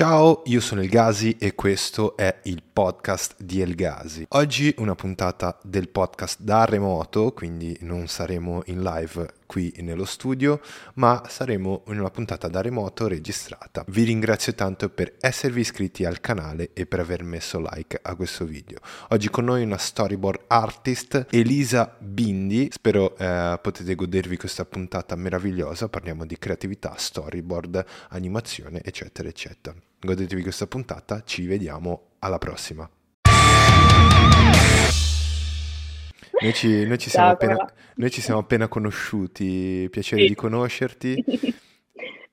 Ciao, io sono El Gazi e questo è il podcast di El Gazi. Oggi una puntata del podcast da remoto, quindi non saremo in live qui nello studio, ma saremo in una puntata da remoto registrata. Vi ringrazio tanto per esservi iscritti al canale e per aver messo like a questo video. Oggi con noi una storyboard artist, Elisa Bindi. Spero eh, potete godervi questa puntata meravigliosa. Parliamo di creatività, storyboard, animazione, eccetera, eccetera. Godetevi questa puntata, ci vediamo alla prossima. Noi ci, noi ci, siamo, appena, noi ci siamo appena conosciuti, piacere Sì. di conoscerti.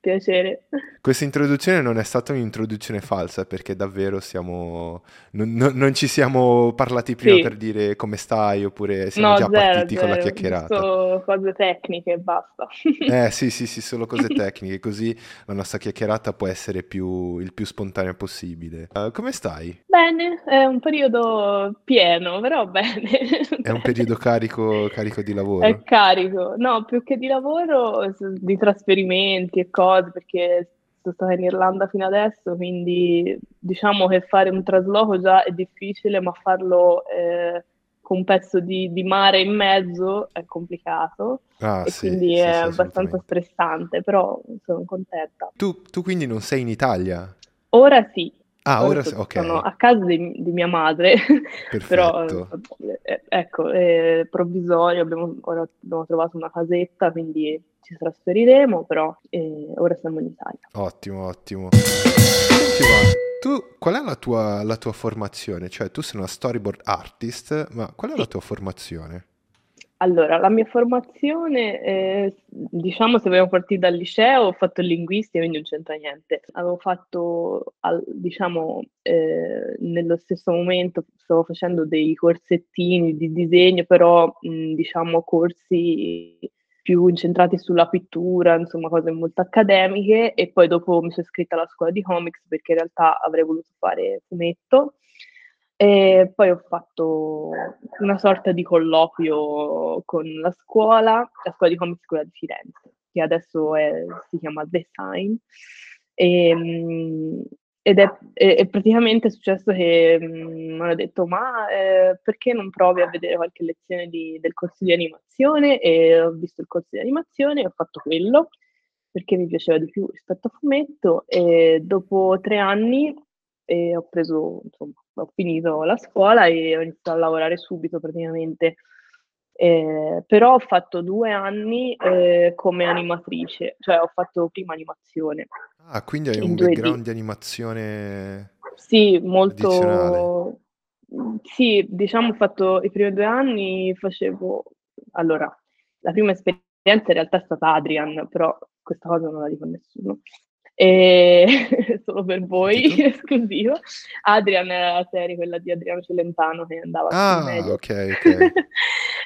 Piacere. Questa introduzione non è stata un'introduzione falsa perché davvero siamo... non, non- non ci siamo parlati prima Sì. per dire come stai oppure siamo No, già zero, partiti con la zero, chiacchierata. giusto cose tecniche e basta. Eh sì, sì, sì, solo cose tecniche, così la nostra chiacchierata può essere più, il più spontanea possibile. Eh, come stai? Bene, è un periodo pieno, però bene. È un periodo carico, carico di È lavoro? carico. No, più che di lavoro, di trasferimenti e cose, perché sono stata in Irlanda fino adesso, quindi diciamo che fare un trasloco già è difficile, ma farlo eh, con un pezzo di, di mare in mezzo è complicato Ah e sì, quindi sì, è sì, abbastanza stressante, però sono contenta. Tu, tu quindi non sei in Italia? Ora sì, Ah, ora sono a casa di, di mia madre, però eh, ecco, è provvisorio, abbiamo, ora abbiamo trovato una casetta, quindi ci trasferiremo, però eh, ora siamo in Italia. Ottimo, ottimo. Senti, tu, qual è la tua, la tua formazione? Cioè, tu sei una storyboard artist, ma qual è la tua formazione? Allora, la mia formazione, eh, diciamo, se vogliamo partire dal liceo, ho fatto linguistica, quindi non c'entra niente. Avevo fatto, al- diciamo, eh, nello stesso momento stavo facendo dei corsettini di disegno, però, mh, diciamo, corsi più incentrati sulla pittura, insomma, cose molto accademiche, e poi dopo mi sono iscritta alla scuola di comics perché in realtà avrei voluto fare fumetto. E poi ho fatto una sorta di colloquio con la scuola, la scuola di comics quella di Firenze, che adesso è- si chiama The Sign. E, mm, ed è, e praticamente è successo che mm, mi hanno detto: Ma eh, perché non provi a vedere qualche lezione di- del corso di animazione? E ho visto il corso di animazione e ho fatto quello perché mi piaceva di più rispetto a fumetto. E dopo tre anni e ho preso, insomma, ho finito la scuola e ho iniziato a lavorare subito praticamente. Eh, però ho fatto due anni eh, come animatrice, cioè ho fatto prima animazione Ah, quindi hai un 2D. background di animazione Sì, molto... Sì, diciamo ho fatto i primi due anni, facevo... Allora, la prima esperienza in realtà è stata Adrian, però questa cosa non la dico a nessuno. E... Solo per voi, Capito? esclusivo. Adrian era la serie, quella di Adriano Celentano che andava Ah, ok, ok.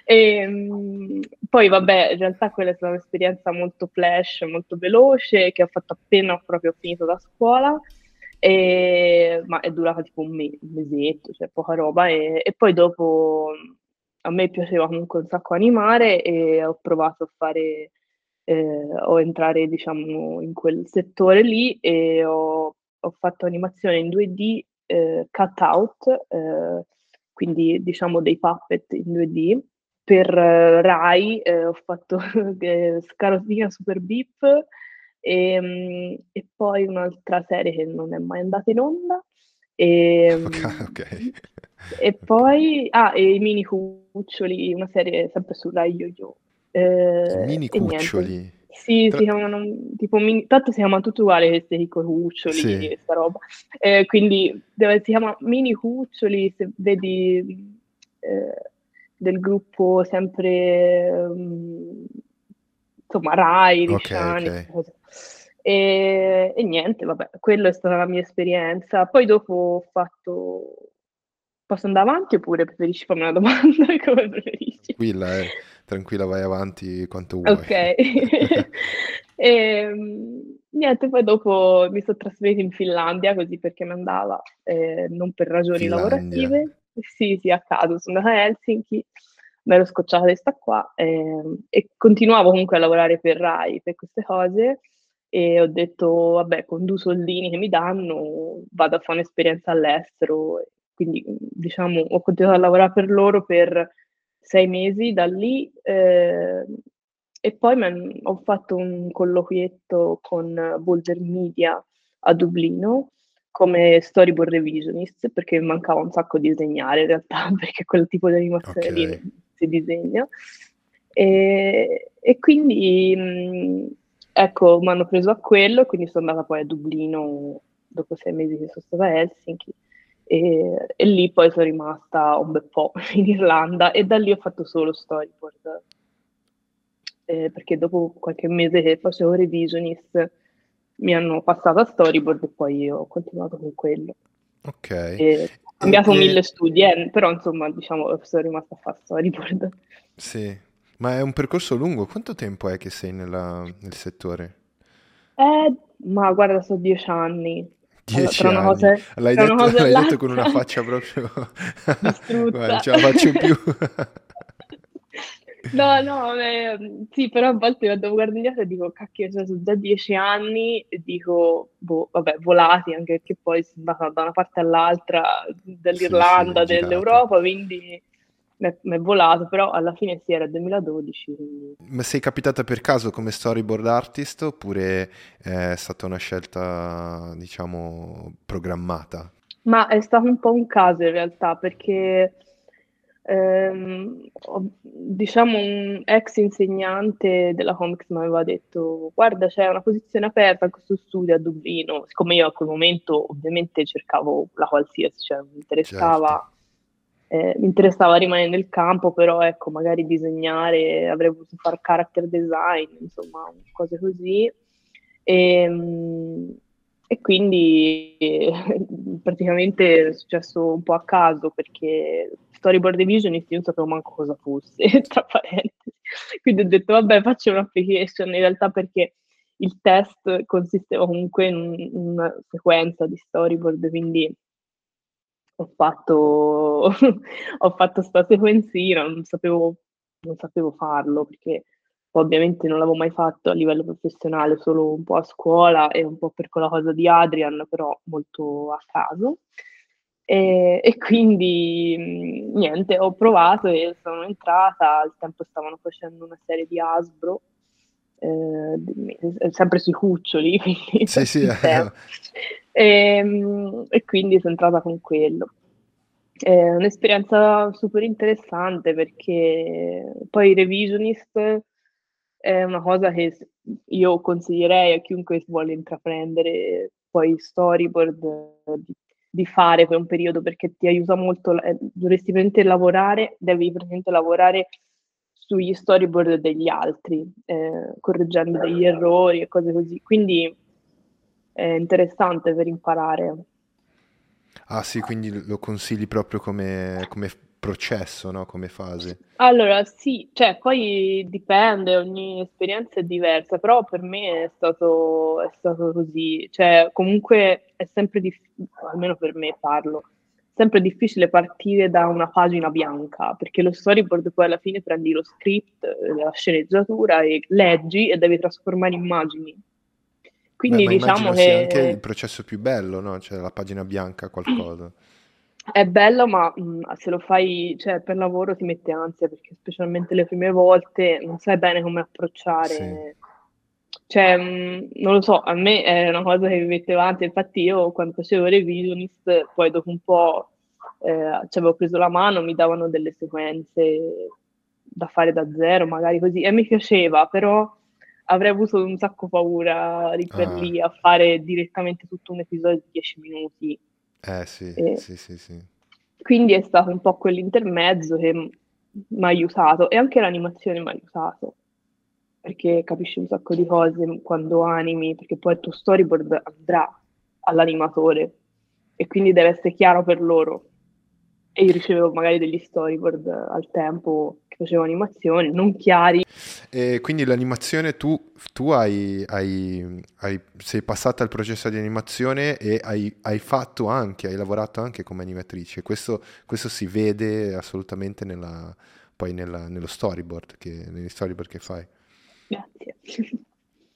E, mm, poi vabbè, in realtà quella è stata un'esperienza molto flash, molto veloce, che ho fatto appena ho proprio finito la scuola, e- ma è durata tipo un, me- un mesetto, cioè poca roba, e, e poi dopo a me piaceva comunque un sacco animare e ho provato a fare, eh, o entrare diciamo in quel settore lì e ho, ho fatto animazione in 2D, eh, cut-out, eh, quindi diciamo dei puppet in 2D per eh, Rai eh, ho fatto Scarotina Super Beep e, mm, e poi un'altra serie che non è mai andata in onda. E, Ok, mm, ok. e poi, ah, e i mini cuccioli, una serie sempre su Rai Yo-Yo. Eh, mini cuccioli. Sì, Tra- si chiamano tipo mini, tanto si chiamano tutti uguali questi piccoli cuccioli Sì. e sta roba. Eh, quindi deve- si chiama mini cuccioli, se vedi eh, del gruppo sempre ehm, insomma Rai, Ricciani, ok. queste cose. E, e niente, vabbè, quella è stata la mia esperienza. Poi dopo ho fatto. Posso andare avanti oppure preferisci farmi una domanda? Come preferisci? Tranquilla, eh. Tranquilla, vai avanti quanto vuoi. Ok. Ehm, niente, poi dopo mi sono trasferita in Finlandia così perché mi andava, eh, non per ragioni Finlandia. lavorative. Sì, sì, a caso, sono andata a Helsinki, mi ero scocciata di sta qua ehm, e continuavo comunque a lavorare per Rai, per queste cose e ho detto, vabbè, con due soldini che mi danno vado a fare un'esperienza all'estero. Quindi, diciamo, ho continuato a lavorare per loro per sei mesi da lì eh, e poi ho fatto un colloquietto con Boulder Media a Dublino come storyboard revisionist perché mi mancava un sacco di disegnare in realtà perché quel tipo di animazione okay. lì si disegna e, e quindi mh, ecco mi hanno preso a quello quindi sono andata poi a Dublino dopo sei mesi che sono stata a Helsinki e, e lì poi sono rimasta un bel po' in Irlanda e da lì ho fatto solo storyboard eh, perché dopo qualche mese che facevo revisionist mi hanno passato a storyboard e poi io ho continuato con quello. Ok. E ho cambiato e, mille studi, eh, però insomma diciamo sono rimasta a fare storyboard. Sì, ma è un percorso lungo, quanto tempo è che sei nella, nel settore? Eh, ma guarda, sono dieci anni. Dieci allora, anni. Cosa, l'hai, detto, l'hai detto, con una faccia proprio... Guarda, non ce la faccio più. No, no, beh, sì, però a volte quando guardo indietro dico, cacchio, cioè, sono già dieci anni e dico, boh, vabbè, volati, anche perché poi sono andata da una parte all'altra dell'Irlanda, sì, sì, dell'Europa, quindi mi è volato, però alla fine sì, era il 2012. Quindi... Ma sei capitata per caso come storyboard artist oppure è stata una scelta, diciamo, programmata? Ma è stato un po' un caso in realtà, perché ehm, diciamo un ex insegnante della Comics mi aveva detto guarda c'è una posizione aperta in questo studio a Dublino, siccome io a quel momento ovviamente cercavo la qualsiasi, cioè mi interessava... Certo. Eh, mi interessava rimanere nel campo, però ecco, magari disegnare, avrei voluto fare character design, insomma, cose così. E, ehm, e quindi praticamente è successo un po' a caso perché storyboard revisionist io non sapevo manco cosa fosse, tra parentesi. Quindi ho detto vabbè faccio un'application in realtà perché il test consisteva comunque in una sequenza di storyboard, quindi ho fatto, ho fatto sta sequenzina, non sapevo, non sapevo farlo perché ovviamente non l'avevo mai fatto a livello professionale, solo un po' a scuola e un po' per quella cosa di Adrian, però molto a caso. E, e quindi mm, niente, ho provato e sono entrata, al tempo stavano facendo una serie di Asbro, eh, sempre sui cuccioli, quindi sì, sì, eh. E, mm, e, quindi sono entrata con quello. È un'esperienza super interessante perché poi revisionist è una cosa che io consiglierei a chiunque vuole intraprendere poi storyboard di, di, fare per un periodo perché ti aiuta molto, eh, dovresti praticamente lavorare, devi praticamente lavorare sugli storyboard degli altri, eh, correggendo degli errori e cose così. Quindi è interessante per imparare. Ah sì, quindi lo consigli proprio come, come processo, no? Come fase? Allora, sì, cioè poi dipende, ogni esperienza è diversa, però per me è stato, è stato così, cioè comunque è sempre difficile, almeno per me parlo, sempre difficile partire da una pagina bianca, perché lo storyboard poi alla fine prendi lo script, la sceneggiatura e leggi e devi trasformare immagini. Quindi Beh, diciamo che... anche il processo più bello, no? Cioè la pagina bianca, qualcosa. È bello, ma mh, se lo fai, cioè, per lavoro ti mette ansia perché specialmente le prime volte non sai bene come approcciare. Sì. Cioè, non lo so, a me è una cosa che mi mette avanti. Infatti, io quando facevo revisionist, poi dopo un po' eh, ci avevo preso la mano, mi davano delle sequenze da fare da zero, magari così, e mi piaceva, però avrei avuto un sacco paura di per ah. lì a fare direttamente tutto un episodio di 10 minuti eh sì, e sì, sì, sì. Quindi è stato un po' quell'intermezzo che mi ha aiutato e anche l'animazione mi ha aiutato perché capisci un sacco di cose quando animi, perché poi il tuo storyboard andrà all'animatore e quindi deve essere chiaro per loro. E io ricevevo magari degli storyboard al tempo che facevo animazioni non chiari e quindi l'animazione tu, tu hai, hai, hai, sei passata al processo di animazione e hai, hai, fatto anche, hai lavorato anche come animatrice. Questo, questo si vede assolutamente nella, poi nella, nello storyboard che, negli storyboard che fai. Grazie.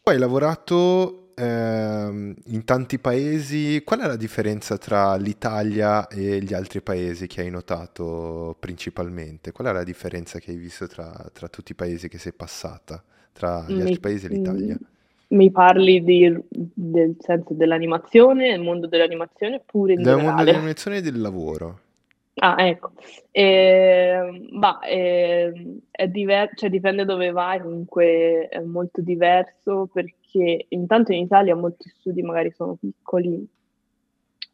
Poi hai lavorato ehm, in tanti paesi, qual è la differenza tra l'Italia e gli altri paesi che hai notato principalmente? Qual è la differenza che hai visto tra, tra tutti i paesi che sei passata, tra gli Mi, altri paesi e l'Italia? mi parli di- del senso dell'animazione, il mondo dell'animazione, oppure in Del mondo generale? dell'animazione e del lavoro. Ah, ecco. Ma ehm, è diver- cioè, dipende dove vai, comunque è molto diverso perché intanto in Italia molti studi magari sono piccoli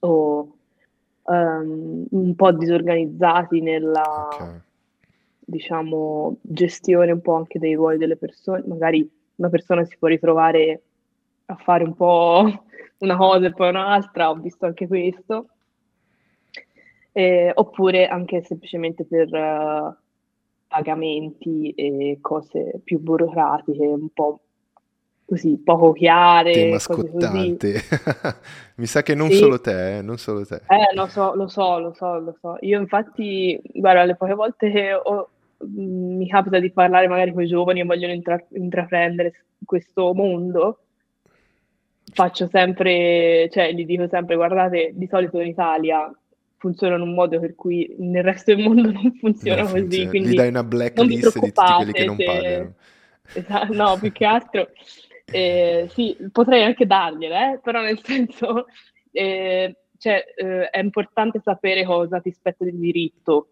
o ehm, un po' disorganizzati nella, Ok. diciamo, gestione un po' anche dei ruoli delle persone. Magari una persona si può ritrovare a fare un po' una cosa e poi un'altra, ho visto anche questo. Eh, oppure anche semplicemente per eh, pagamenti e cose più burocratiche, un po' così, poco chiare, Tema scottante. Mi sa che non Sì, solo te, eh, non solo te. eh, lo so, lo so, lo so, lo so. Io infatti, guarda, le poche volte che ho- mh, mi capita di parlare magari con i giovani e vogliono intra- intraprendere questo mondo, faccio sempre, cioè gli dico sempre, guardate, di solito in Italia funziona in un modo per cui nel resto del mondo non Non funziona così, funziona. Gli quindi dai una blacklist di tutti quelli che non se... pagano. Esa- no, più che altro, eh, sì, potrei anche dargliele, eh, però nel senso, eh, cioè, eh, è importante sapere cosa ti spetta di diritto.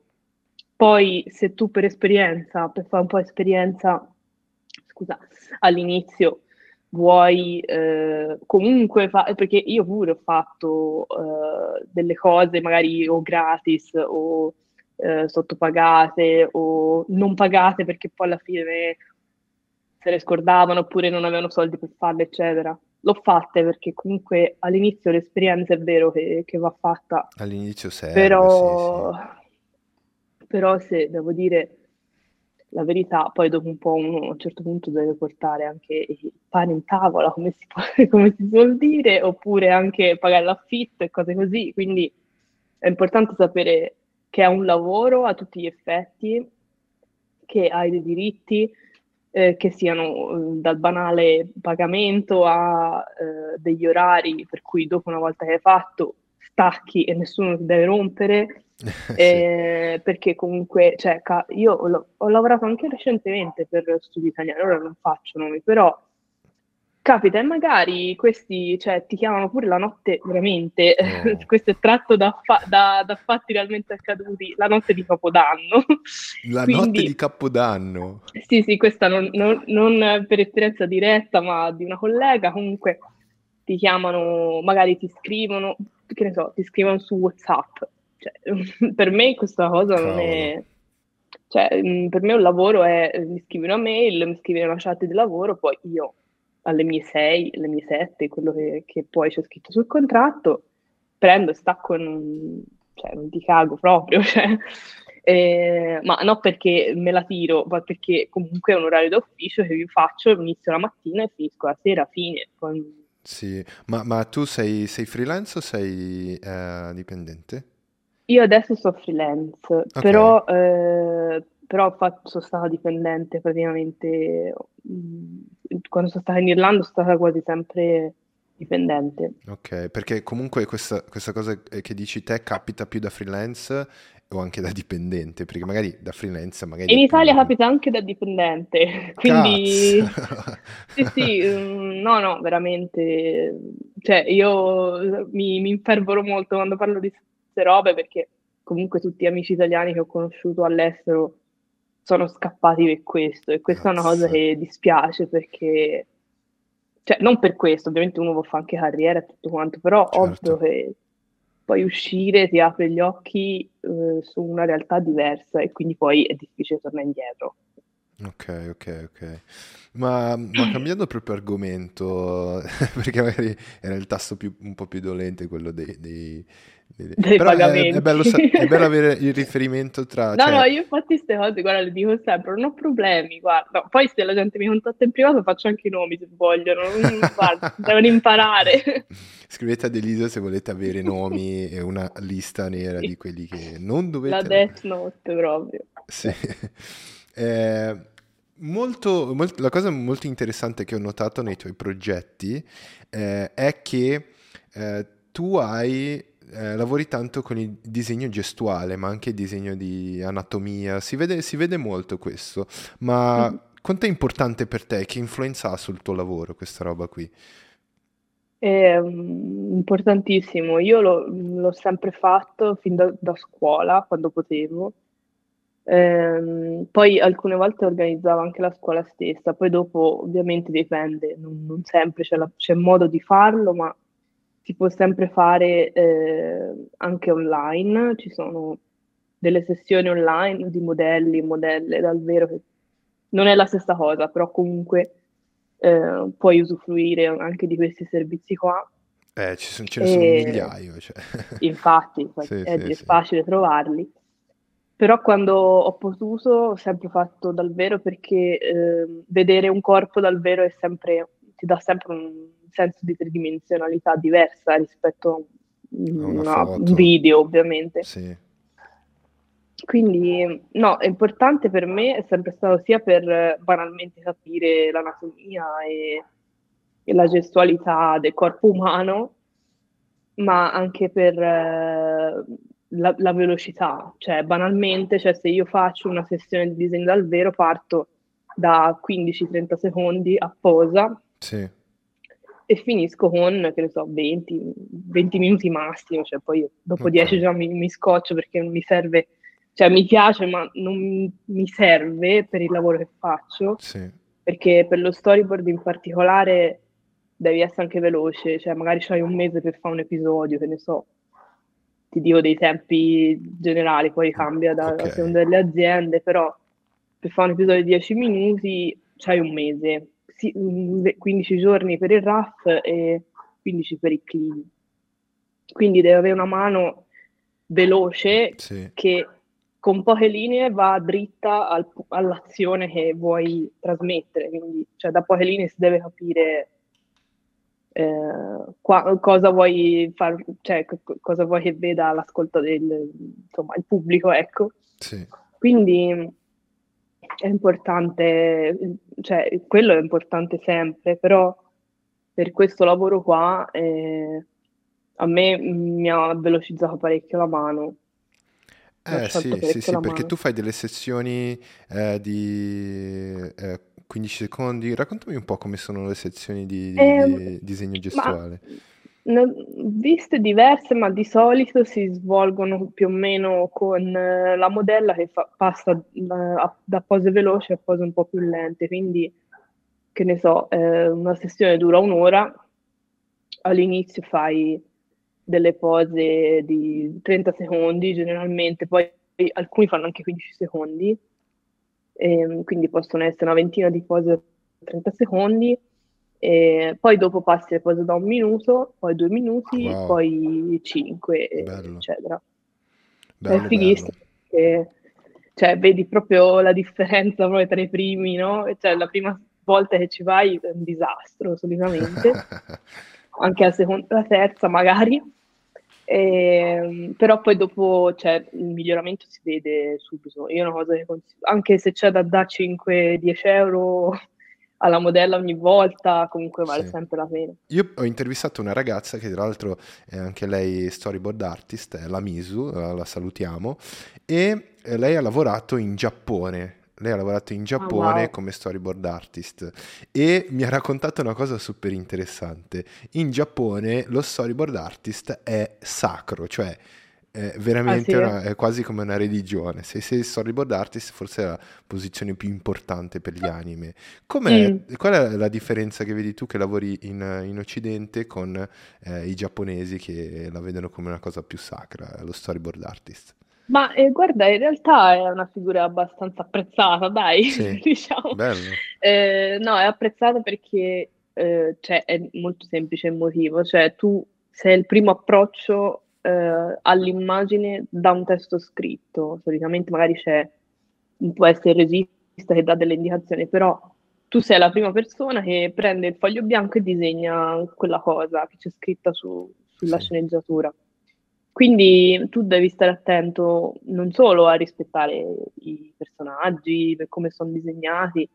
Poi, se tu per esperienza, per fare un po' esperienza, scusa, all'inizio vuoi eh, comunque fare, perché io pure ho fatto eh, delle cose magari o gratis o sottopagate o non pagate perché poi alla fine se le scordavano oppure non avevano soldi per farle, eccetera. L'ho fatte perché comunque all'inizio l'esperienza è vero che, che va fatta, All'inizio serve, sì, però, sì. però se devo dire la verità, poi dopo un po' uno a un certo punto deve portare anche il pane in tavola, come si, può- come si suol dire, oppure anche pagare l'affitto e cose così. Quindi è importante sapere che è un lavoro a tutti gli effetti, che hai dei diritti, eh, che siano eh, dal banale pagamento a eh, degli orari per cui dopo una volta che hai fatto stacchi e nessuno ti deve rompere, Sì. eh, perché comunque, cioè, ca- io ho, ho lavorato anche recentemente per studi italiani, ora non faccio nomi, però capita e magari questi, cioè, ti chiamano pure la notte, veramente, Oh. questo è tratto da, fa- da- da fatti realmente accaduti, la notte di Capodanno. La notte Quindi, di Capodanno. sì, sì, questa non, non- non per esperienza diretta, ma di una collega, comunque ti chiamano, magari ti scrivono, che ne so, ti scrivono su WhatsApp. Cioè, per me questa cosa non Cavolo. è... Cioè, mh, per me un lavoro è, eh, mi scrivi una mail, mi scrivi una chat di lavoro, poi io alle mie 6, alle mie 7, quello che, che poi c'è scritto sul contratto, prendo e stacco, non, cioè, non ti cago proprio, cioè. Eh, ma non perché me la tiro, ma perché comunque è un orario d'ufficio che io faccio, inizio la mattina e finisco la sera, fine. Poi- Sì, ma, ma tu sei, sei freelance o sei eh, dipendente? Io adesso sto freelance, Ok, però, eh, però fatto- sono stata dipendente praticamente, mm, quando sono stata in Irlanda sono stata quasi sempre dipendente. ok, perché comunque questa, questa cosa che dici te capita più da freelance o anche da dipendente, perché magari da freelance magari In Italia dipende. capita anche da dipendente, quindi sì, sì, mm, no, no, veramente, cioè io mi, mi infervoro molto quando parlo di queste robe perché comunque tutti gli amici italiani che ho conosciuto all'estero sono scappati per questo e questa è una cosa Cazzo. che dispiace perché, cioè non per questo, ovviamente uno può fare anche carriera e tutto quanto, però ovvio Certo. che poi uscire ti apre gli occhi eh, su una realtà diversa e quindi poi è difficile tornare indietro. Ok, ok, ok. Ma, ma cambiando proprio argomento, perché magari era il tasto più- un po' più dolente quello dei... dei- dei- Però è, è pagamenti. bello, è bello avere il riferimento tra... No, no, Cioè, io infatti queste cose, guarda, le dico sempre, non ho problemi, guarda. Poi se la gente mi contatta in privato faccio anche i nomi se vogliono, guarda, devono imparare. scrivete ad Elisa se volete avere nomi e una lista nera di quelli che non La dovete... Death Note proprio. Sì. Eh, Molto, molto, la cosa molto interessante che ho notato nei tuoi progetti eh, è che eh, tu hai eh, lavori tanto con il disegno gestuale, ma anche il disegno di anatomia, si vede, si vede molto questo, ma mm. quanto è importante per te? Che influenza ha sul tuo lavoro questa roba qui? È um, importantissimo, io lo, l'ho sempre fatto fin da, da scuola, quando potevo. Ehm, poi alcune volte organizzavo anche la scuola stessa, poi dopo ovviamente dipende, non, non sempre c'è, la, c'è modo di farlo, ma si può sempre fare eh, anche online, ci sono delle sessioni online di modelli, modelle dal vero che non è la stessa cosa, però comunque eh, puoi usufruire anche di questi servizi qua. Eh, ci sono, ce ne sono e... migliaia. Cioè. Infatti, sì, è, sì, è sì. facile trovarli. Però quando ho potuto ho sempre fatto dal vero perché eh, vedere un corpo dal vero è sempre, ti dà sempre un senso di tridimensionalità diversa rispetto a un video, ovviamente. Sì. Quindi, no, è importante per me, è sempre stato sia per banalmente capire l'anatomia e, e la gestualità del corpo umano, ma anche per eh, la, la, velocità. Cioè, banalmente, cioè, se io faccio una sessione di disegno dal vero, parto da 15-30 secondi a posa. Sì e finisco con, che ne so, 20, 20 minuti massimo, cioè poi dopo okay. 10 già mi, mi, scoccio perché non mi serve, cioè mi piace ma non mi serve per il lavoro che faccio, sì. perché per lo storyboard in particolare devi essere anche veloce, cioè magari c'hai un mese per fare un episodio, che ne so, ti dico dei tempi generali, poi cambia da, okay. seconda delle aziende, però per fare un episodio di 10 minuti c'hai un mese, 15 giorni per il RAF e 15 per il clean. Quindi deve avere una mano veloce sì. che con poche linee va dritta al, all'azione che vuoi trasmettere. Quindi, cioè, da poche linee si deve capire eh, qua, cosa vuoi far, cioè, c- cosa vuoi che veda l'ascolto del insomma, il pubblico, ecco. Sì. Quindi è importante, cioè quello è importante sempre, però per questo lavoro qua eh, a me mi ha velocizzato parecchio la mano. Eh sì, sì, sì, perché tu fai delle sessioni eh, di eh, 15 secondi. Raccontami un po' come sono le sezioni di, di, eh, di disegno gestuale. Ma viste diverse, ma di solito si svolgono più o meno con eh, la modella che fa, passa da, pose veloci a pose un po' più lente. Quindi, che ne so, eh, una sessione dura un'ora, all'inizio fai delle pose di 30 secondi generalmente, poi alcuni fanno anche 15 secondi, e, quindi possono essere una ventina di pose 30 secondi e poi dopo passi le pose da un minuto, poi due minuti, wow. poi cinque, bello. eccetera. Bello, è fighissimo. Perché, cioè, vedi proprio la differenza proprio tra i primi, no? Cioè, la prima volta che ci vai è un disastro, solitamente. Anche la seconda, la terza magari. E, ehm, però poi dopo cioè, il miglioramento si vede subito. Io una cosa che consiglio, anche se c'è da, da 5-10 euro alla modella ogni volta, comunque vale sì. sempre la pena. Io ho intervistato una ragazza che tra l'altro è anche lei storyboard artist, è la Misu, la salutiamo, e eh, lei ha lavorato in Giappone. Lei ha lavorato in Giappone oh, wow. come storyboard artist e mi ha raccontato una cosa super interessante. In Giappone lo storyboard artist è sacro, cioè è veramente ah, sì? una, è quasi come una religione. Se sei storyboard artist, forse è la posizione più importante per gli anime. Mm. Qual è la differenza che vedi tu che lavori in, in Occidente con eh, i giapponesi che la vedono come una cosa più sacra, lo storyboard artist? Ma eh, guarda, in realtà è una figura abbastanza apprezzata, dai, sì, diciamo. Eh, no, è apprezzata perché eh, cioè, è molto semplice il motivo, cioè tu sei il primo approccio eh, all'immagine da un testo scritto. Solitamente magari c'è, può essere il regista che dà delle indicazioni, però tu sei la prima persona che prende il foglio bianco e disegna quella cosa che c'è scritta su, sulla sì. sceneggiatura. Quindi tu devi stare attento non solo a rispettare i personaggi, per come sono disegnati,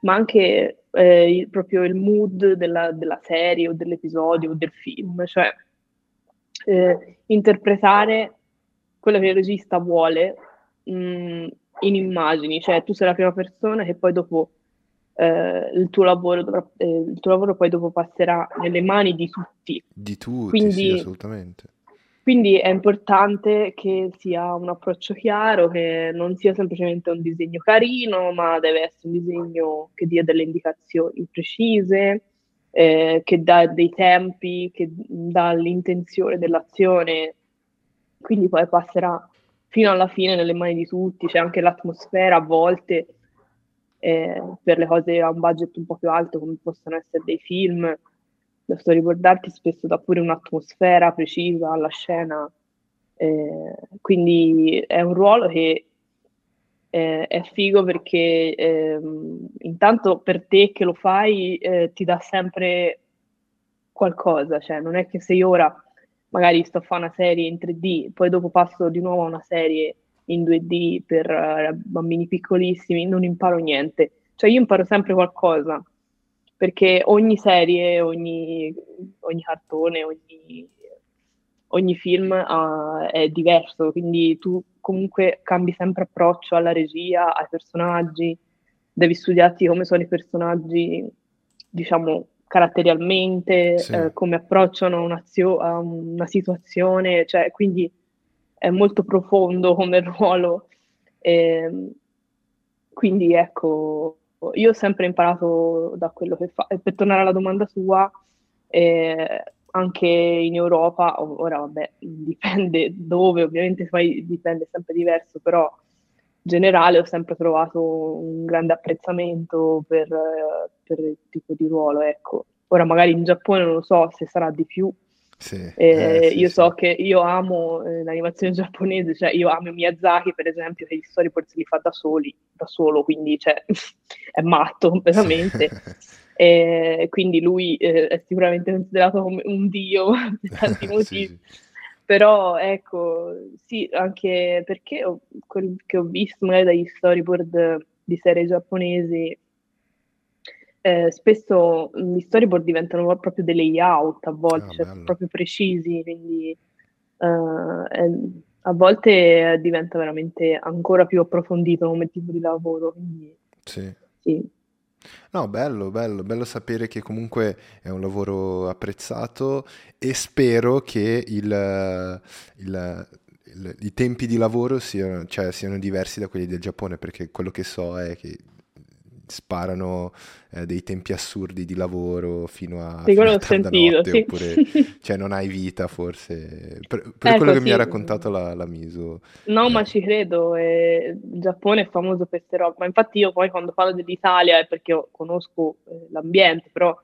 ma anche eh, proprio il mood della, della, serie o dell'episodio o del film, cioè eh, interpretare quello che il regista vuole mh, mm, in immagini, cioè tu sei la prima persona che poi dopo eh, il, tuo lavoro dovrà, eh, il tuo lavoro poi dopo passerà nelle mani di tutti. Di tutti, quindi, sì, assolutamente. Quindi è importante che sia un approccio chiaro, che non sia semplicemente un disegno carino, ma deve essere un disegno che dia delle indicazioni precise, eh, che dà dei tempi, che dà l'intenzione dell'azione, quindi poi passerà fino alla fine nelle mani di tutti, c'è anche l'atmosfera a volte eh, per le cose a un budget un po' più alto come possono essere dei film, lo storyboardarti spesso dà pure un'atmosfera precisa alla scena, eh, quindi è un ruolo che eh, è figo perché ehm, intanto per te che lo fai eh, ti dà sempre qualcosa, cioè non è che se io ora magari sto a fare una serie in 3D, poi dopo passo di nuovo a una serie in 2D per uh, bambini piccolissimi, non imparo niente. Cioè io imparo sempre qualcosa, perché ogni serie, ogni, ogni cartone, ogni, ogni film uh, è diverso, quindi tu comunque cambi sempre approccio alla regia, ai personaggi, devi studiarti come sono i personaggi, diciamo, caratterialmente, sì. eh, come approcciano a una situazione, cioè, quindi è molto profondo come ruolo. E, quindi ecco, io ho sempre imparato da quello che fa. E per tornare alla domanda sua, eh, anche in Europa, ora vabbè, dipende dove, ovviamente poi dipende sempre diverso, però in generale ho sempre trovato un grande apprezzamento per, per il tipo di ruolo, ecco. Ora magari in Giappone non lo so se sarà di più, sì, eh, eh, sì, io so che io amo eh, l'animazione giapponese, cioè io amo Miyazaki per esempio che gli storyboard se li fa da soli, da solo, quindi cioè, è matto completamente. e quindi lui eh, è sicuramente considerato come un dio per tanti motivi. Però ecco, sì, anche perché ho, quel che ho visto magari dagli storyboard di serie giapponesi eh, spesso gli storyboard diventano proprio dei layout a volte, ah, cioè, proprio precisi, quindi uh, è, a volte diventa veramente ancora più approfondito come tipo di lavoro. Quindi, sì. sì. No, bello, bello, bello sapere che comunque è un lavoro apprezzato e spero che il, il, il, i tempi di lavoro siano, cioè, siano diversi da quelli del Giappone, perché quello che so è che sparano eh, dei tempi assurdi di lavoro fino a, sì, fino a sentito, notte, sì. oppure cioè, non hai vita forse, per, per ecco, quello che sì. mi ha raccontato la, la Miso. No, eh. ma ci credo, eh, il Giappone è famoso per queste robe, ma infatti io poi quando parlo dell'Italia è perché conosco eh, l'ambiente, però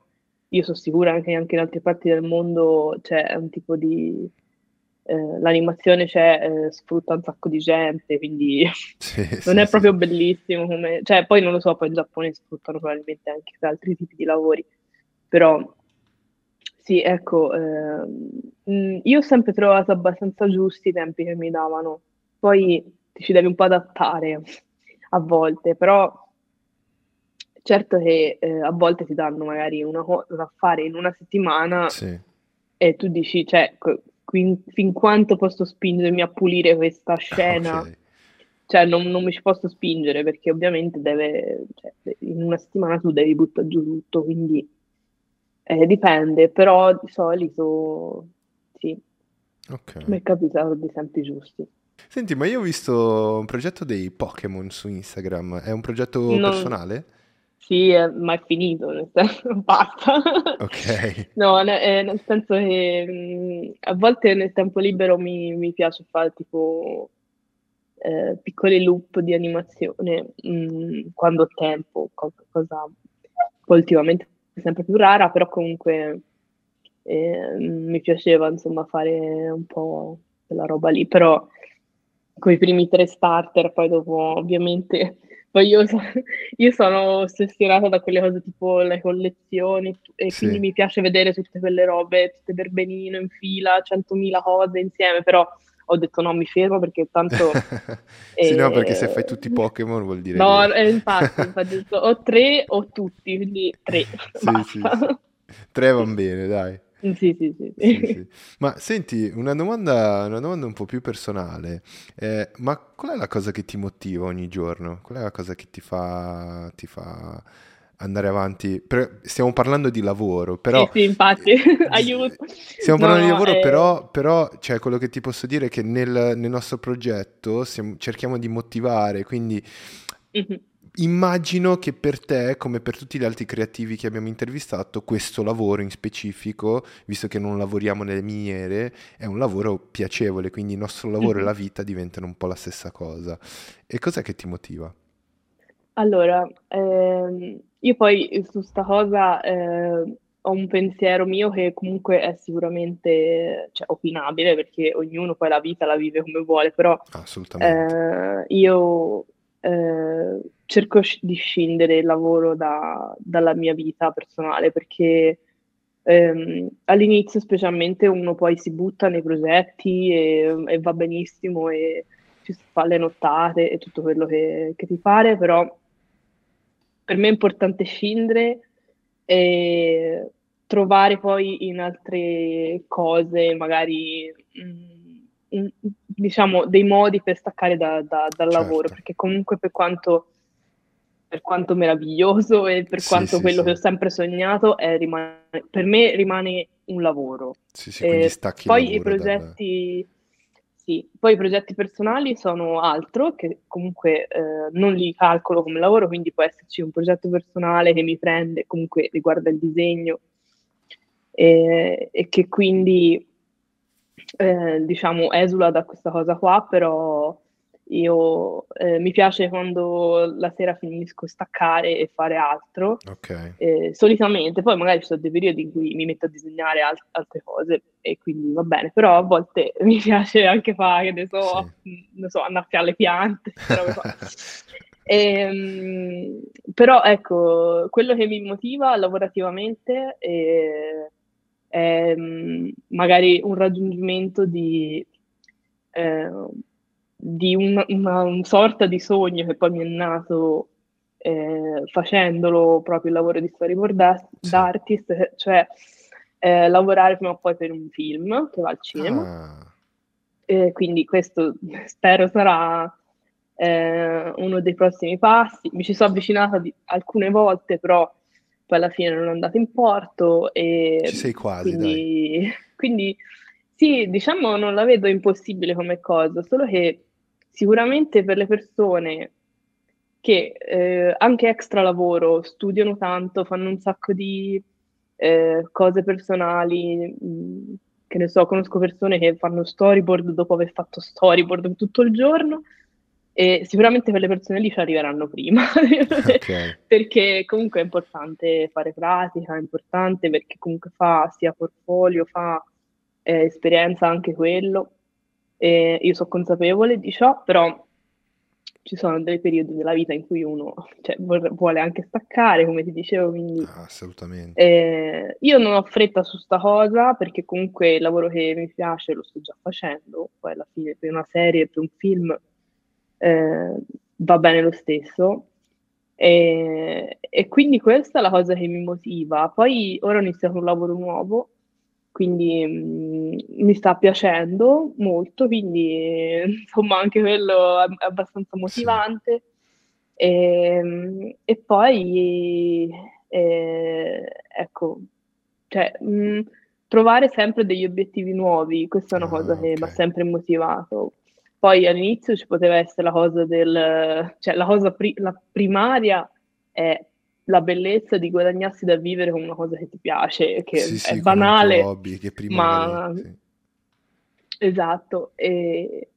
io sono sicura che anche in altre parti del mondo c'è un tipo di eh, l'animazione c'è, eh, sfrutta un sacco di gente, quindi sì, non sì, è proprio sì. bellissimo come... Cioè, poi non lo so, poi in Giappone sfruttano probabilmente anche altri tipi di lavori, però sì, ecco, eh, io ho sempre trovato abbastanza giusti i tempi che mi davano, poi ti ci devi un po' adattare a volte, però certo che eh, a volte ti danno magari una cosa da fare in una settimana e tu dici, cioè, fin, fin quanto posso spingermi a pulire questa scena. Okay. Cioè, non, non, mi ci posso spingere perché ovviamente deve, cioè, in una settimana tu devi buttare giù tutto, quindi eh, dipende, però di solito sì. Ok. Mi è capitato di tempi giusti. Senti, ma io ho visto un progetto dei Pokémon su Instagram, è un progetto non... personale? Sì, eh, ma è finito, nel senso, basta. Ok. No, eh, nel senso che mm, a volte nel tempo libero mi, mi piace fare tipo eh, piccoli loop di animazione mh, mm, quando ho tempo, cosa, cosa ultimamente è sempre più rara, però comunque eh, mi piaceva insomma fare un po' quella roba lì, però con i primi tre starter, poi dopo ovviamente poi io, so, io, sono ossessionata da quelle cose tipo le collezioni e sì. quindi mi piace vedere tutte quelle robe, tutte per benino in fila, centomila cose insieme, però ho detto no, mi fermo perché tanto... sì, eh, no, perché se fai tutti i Pokémon vuol dire... No, eh, infatti, infatti ho detto o tre o tutti, quindi tre. sì, sì, sì. Tre van bene, dai. Sì, sì, sì. sì. sì, sì. Ma senti, una domanda, una domanda, un po' più personale. Eh, ma qual è la cosa che ti motiva ogni giorno? Qual è la cosa che ti fa, ti fa andare avanti? Stiamo parlando di lavoro, però... Sì, sì infatti, aiuto. Stiamo parlando no, di lavoro, eh... però, però cioè, quello che ti posso dire è che nel, nel nostro progetto stiamo, cerchiamo di motivare, quindi... Mm-hmm immagino che per te, come per tutti gli altri creativi che abbiamo intervistato, questo lavoro in specifico, visto che non lavoriamo nelle miniere, è un lavoro piacevole, quindi il nostro lavoro mm-hmm. e la vita diventano un po' la stessa cosa. E cos'è che ti motiva? Allora, ehm, io poi su sta cosa eh, ho un pensiero mio che comunque è sicuramente cioè, opinabile perché ognuno poi la vita la vive come vuole, però eh, io eh, cerco di scindere il lavoro da, dalla mia vita personale perché ehm, all'inizio specialmente uno poi si butta nei progetti e, e, va benissimo e ci fa le nottate e tutto quello che, che ti pare, però per me è importante scindere e trovare poi in altre cose magari... Mh, mm, diciamo, dei modi per staccare da, da, dal certo. lavoro, perché comunque per quanto, per quanto meraviglioso e per sì, quanto sì, quello sì. che ho sempre sognato, è, rimane, per me rimane un lavoro. Eh, poi i progetti... Da... Sì, poi i progetti personali sono altro, che comunque eh, non li calcolo come lavoro, quindi può esserci un progetto personale che mi prende, comunque riguarda il disegno, e, e che quindi eh, diciamo, esula da questa cosa qua, però io eh, mi piace quando la sera finisco staccare e fare altro. Okay. Eh, solitamente, poi magari ci sono dei periodi in cui mi metto a disegnare alt- altre cose e quindi va bene, però a volte mi piace anche fare, ne so, sì. non so, annaffiare le piante, e, ehm, però ecco, quello che mi motiva lavorativamente è è mm, magari un raggiungimento di, eh, di una, una, una, sorta di sogno che poi mi è nato eh, facendolo proprio il lavoro di storyboard sì. artist, cioè eh, lavorare prima o poi per un film che va al cinema. Ah. quindi questo spero sarà eh, uno dei prossimi passi. Mi ci sono avvicinata di, alcune volte, però poi alla fine non è andato in porto. E Ci sei quasi, quindi, quindi sì, diciamo non la vedo impossibile come cosa, solo che sicuramente per le persone che eh, anche extra lavoro studiano tanto, fanno un sacco di eh, cose personali, mh, mm, che ne so, conosco persone che fanno storyboard dopo aver fatto storyboard tutto il giorno e sicuramente quelle persone lì ci arriveranno prima, okay. perché comunque è importante fare pratica, è importante perché comunque fa sia portfolio, fa eh, esperienza anche quello. E io sono consapevole di ciò, però ci sono dei periodi della vita in cui uno cioè, vuole anche staccare, come ti dicevo, quindi... Ah, assolutamente. Eh, io non ho fretta su sta cosa perché comunque il lavoro che mi piace lo sto già facendo, poi alla fine per una serie, per un film eh, va bene lo stesso. E, e, quindi questa è la cosa che mi motiva. Poi ora ho iniziato un lavoro nuovo, quindi mh, mm, mi sta piacendo molto, quindi insomma anche quello è, è abbastanza motivante. E, e, poi eh, ecco, cioè, mh, mm, trovare sempre degli obiettivi nuovi, questa è una ah, cosa che okay. mi ha sempre motivato. Poi all'inizio ci poteva essere la cosa del... cioè la cosa pri- la primaria è la bellezza di guadagnarsi da vivere con una cosa che ti piace, che sì, è sì, banale, hobby, che ma... Sì. Esatto, e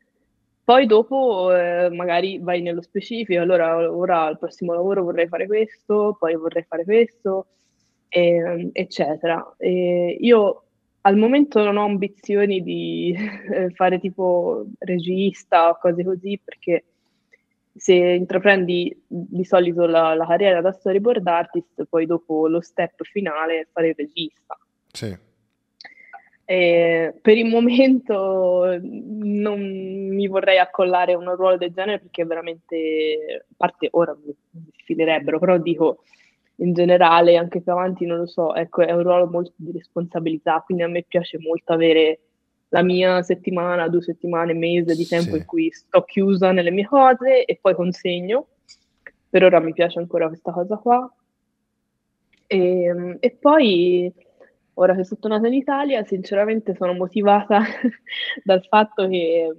poi dopo eh, magari vai nello specifico, allora ora al prossimo lavoro vorrei fare questo, poi vorrei fare questo, e, eccetera. E io al momento non ho ambizioni di eh, fare tipo regista o cose così, perché se intraprendi di solito la, la, carriera da storyboard artist, poi dopo lo step finale è fare il regista. Sì. E per il momento non mi vorrei accollare un ruolo del genere perché veramente, a parte ora mi sfilerebbero, però dico in generale anche più avanti non lo so, ecco è un ruolo molto di responsabilità, quindi a me piace molto avere la mia settimana, due settimane, mese di tempo sì. in cui sto chiusa nelle mie cose e poi consegno. Per ora mi piace ancora questa cosa qua. E, ehm, e poi Ora che sono tornata in Italia, sinceramente sono motivata dal fatto che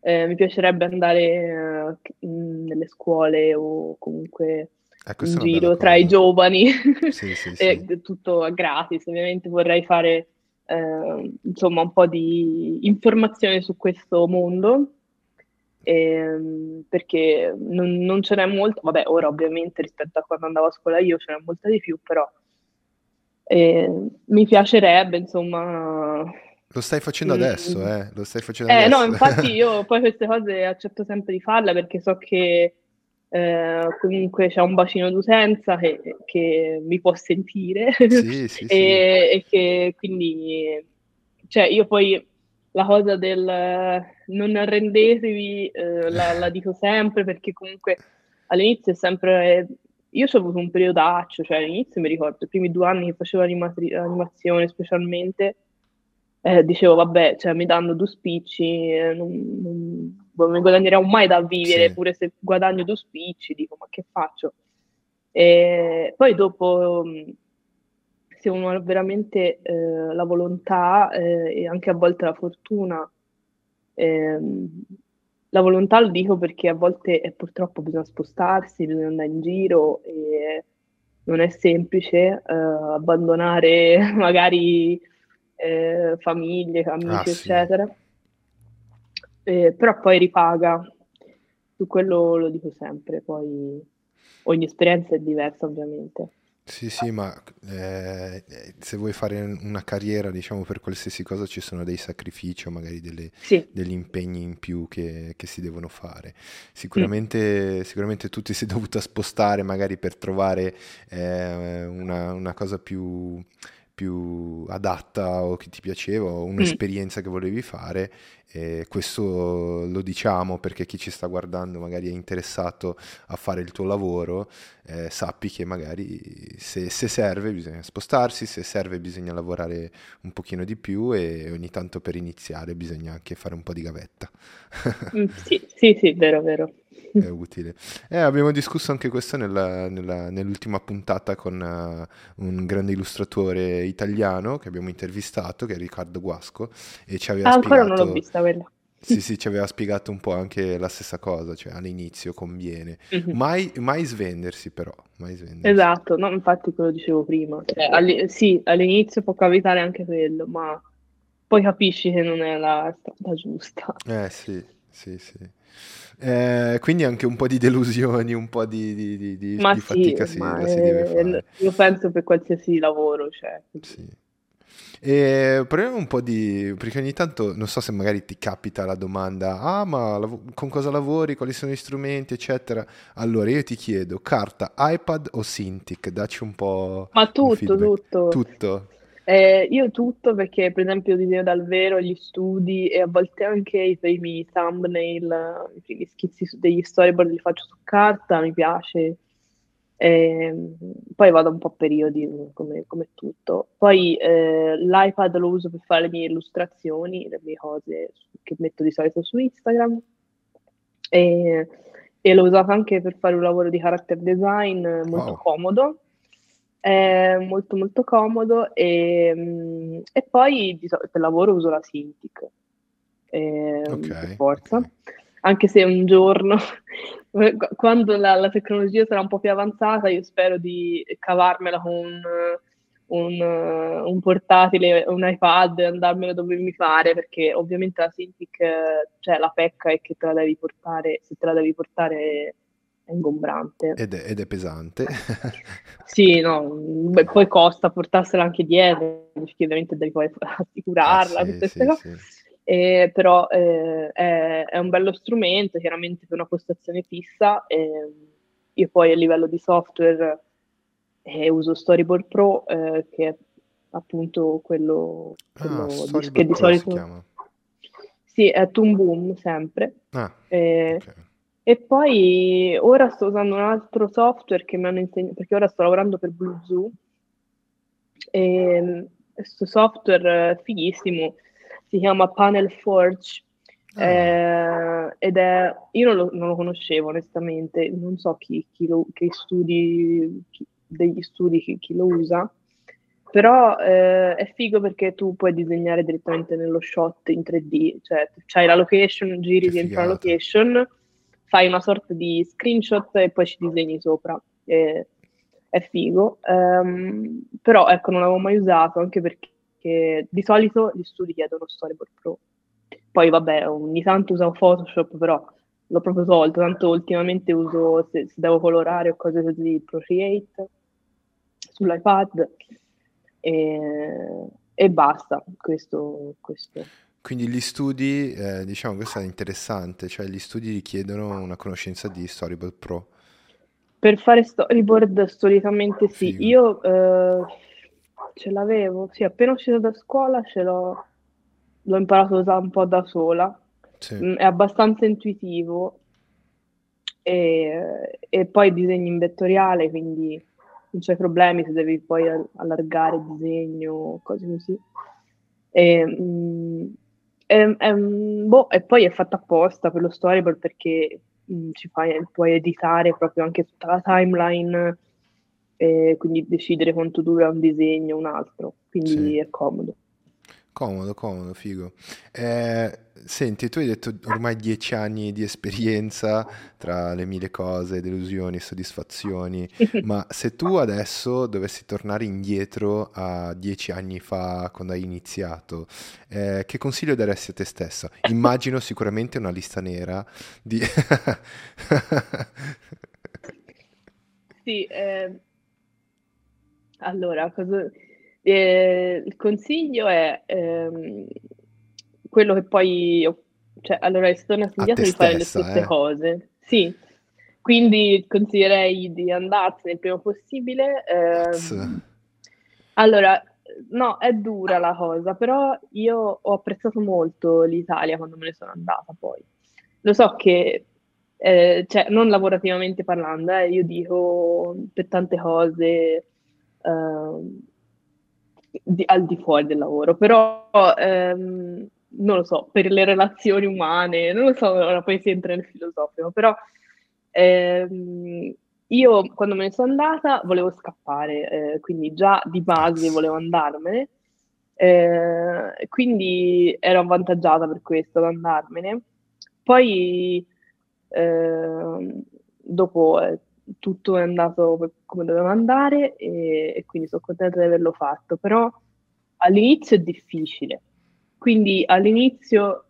eh, mi piacerebbe andare eh, nelle scuole o comunque ecco, in giro tra i giovani, sì, sì, sì. tutto gratis. Ovviamente vorrei fare eh, insomma un po' di informazione su questo mondo. Eh, perché non, non ce n'è molto, vabbè, ora ovviamente rispetto a quando andavo a scuola io ce n'è molta di più, però e mi piacerebbe, insomma... Lo stai facendo mm. adesso, eh? Lo stai facendo eh, adesso. no, infatti io poi queste cose accetto sempre di farle perché so che eh, comunque c'è un bacino d'utenza che, che mi può sentire sì, sì, e, sì. e, che quindi, cioè io poi la cosa del non arrendetevi eh, la, la, dico sempre perché comunque all'inizio è sempre io ho avuto un periodaccio, cioè all'inizio mi ricordo, i primi due anni che facevo animatri- animazione specialmente, eh, dicevo vabbè, cioè, mi danno due spicci, eh, non, non, non, mi guadagnerò mai da vivere, sì. pure se guadagno due spicci, dico ma che faccio? E poi dopo, se uno ha veramente eh, la volontà eh, e anche a volte la fortuna, ehm, la volontà lo dico perché a volte eh, purtroppo bisogna spostarsi, bisogna andare in giro e non è semplice eh, abbandonare magari eh, famiglie, amici, ah, eccetera. Sì. Però poi ripaga, su quello lo dico sempre, poi ogni esperienza è diversa ovviamente. Sì, sì, ma eh, se vuoi fare una carriera, diciamo, per qualsiasi cosa ci sono dei sacrifici o magari delle, sì. degli impegni in più che, che si devono fare. Sicuramente, mm. sicuramente tu ti sei dovuta spostare magari per trovare eh, una, una cosa più più adatta o che ti piaceva o un'esperienza mm. che volevi fare e questo lo diciamo perché chi ci sta guardando magari è interessato a fare il tuo lavoro eh, sappi che magari se, se, serve bisogna spostarsi se serve bisogna lavorare un pochino di più e ogni tanto per iniziare bisogna anche fare un po' di gavetta mm, sì sì sì vero vero è utile. Eh, abbiamo discusso anche questo nella, nella, nell'ultima puntata con uh, un grande illustratore italiano che abbiamo intervistato, che è Riccardo Guasco, e ci aveva ah, spiegato... Ancora non l'ho vista quella. Sì, sì, ci aveva spiegato un po' anche la stessa cosa, cioè all'inizio conviene. Mm-hmm. Mai, mai, svendersi però, mai svendersi. Esatto, no, infatti quello dicevo prima. Cioè, all- sì, all'inizio può capitare anche quello, ma poi capisci che non è la strada giusta. Eh sì, sì, sì. Eh, quindi anche un po' di delusioni, un po' di, di, di, di, fatica sì, si, la si deve fare. Io penso per qualsiasi lavoro. Cioè. Sì. E parliamo un po' di... perché ogni tanto non so se magari ti capita la domanda, ah ma lav- con cosa lavori, quali sono gli strumenti, eccetera. Allora io ti chiedo, carta, iPad o Cintiq? Dacci un po'... Ma tutto, tutto. Tutto. Eh, io tutto perché, per esempio, disegno dal vero, gli studi e a volte anche i primi thumbnail, i primi schizzi degli storyboard li faccio su carta, mi piace. Eh, poi vado un po' a periodi come, come tutto. Poi eh, l'iPad lo uso per fare le mie illustrazioni, le mie cose che metto di solito su Instagram. E, e l'ho usato anche per fare un lavoro di character design molto wow. comodo è molto molto comodo e, mm, e poi per lavoro uso la Cintiq eh, okay, forza okay. anche se un giorno quando la, la, tecnologia sarà un po' più avanzata io spero di cavarmela con un, un portatile un iPad e andarmelo dove mi pare perché ovviamente la Cintiq cioè la pecca è che te la devi portare se te la devi portare ingombrante. Ed è, ed è pesante. sì, no, beh, poi costa portarsela anche dietro, perché ovviamente devi poi assicurarla, ah, sì, tutte sì, queste cose. Eh, però eh, è, è, un bello strumento, chiaramente per una postazione fissa. Eh, io poi a livello di software eh, uso Storyboard Pro, eh, che appunto quello, Ah, quello di- che di Pro si solito... chiama. Sì, è Toon Boom sempre. Ah, Eh, ok. E poi ora sto usando un altro software che mi hanno insegnato, perché ora sto lavorando per Blue Zoo. E questo software fighissimo si chiama Panel Forge. Ah, eh, ed è io non lo, non lo conoscevo onestamente, non so chi, chi lo, che studi, chi- degli studi chi, chi lo usa, però eh, è figo perché tu puoi disegnare direttamente nello shot in 3D, cioè c'hai la location, giri dentro la location, fai una sorta di screenshot e poi ci disegni sopra. Eh, è figo, Ehm, però ecco non l'avevo mai usato anche perché di solito gli studi chiedono Storyboard Pro. Poi vabbè, ogni tanto uso Photoshop, però l'ho proprio tolto, tanto ultimamente uso, se, se devo colorare o cose così, Procreate sull'iPad e, e basta, questo, questo. Quindi gli studi, eh, diciamo, questo è interessante, cioè gli studi richiedono una conoscenza di Storyboard Pro. Per fare storyboard solitamente sì, Figo. io eh, ce l'avevo, sì, appena uscito da scuola ce l'ho, l'ho imparato a usare un po' da sola, Sì, Mm, è abbastanza intuitivo e, e poi disegni in vettoriale, quindi non c'è problemi se devi poi al- allargare il disegno, cose così. E, mm, è un- boh, e poi è fatta apposta per lo storyboard perché mm, ci fai, puoi editare proprio anche tutta la timeline, e quindi decidere quanto dura un disegno o un altro, quindi sì. è comodo. Comodo, comodo, figo. Eh, senti, tu hai detto ormai dieci anni di esperienza tra le mille cose, delusioni, soddisfazioni, ma se tu adesso dovessi tornare indietro a dieci anni fa, quando hai iniziato, eh, che consiglio daresti a te stessa? Immagino sicuramente una lista nera di... Sì, eh, allora, cosa- eh, il consiglio è ehm, quello che poi, cioè, allora, A indietro te di fare le stessa, stesse eh? cose, sì, quindi consiglierei di andarsene il prima possibile. Ehm, allora, no, è dura la cosa, però io ho apprezzato molto l'Italia quando me ne sono andata poi. Lo so che, eh, cioè, non lavorativamente parlando, eh, io dico per tante cose ehm, di- al di fuori del lavoro, però ehm, non lo so, per le relazioni umane, non lo so, ora poi si entra nel filosofico, però ehm, io quando me ne sono andata volevo scappare, eh, quindi già di base volevo andarmene, eh, quindi ero avvantaggiata per questo ad andarmene. Poi ehm, dopo eh, tutto è andato come doveva andare e, e quindi sono contenta di averlo fatto, però all'inizio è difficile. Quindi all'inizio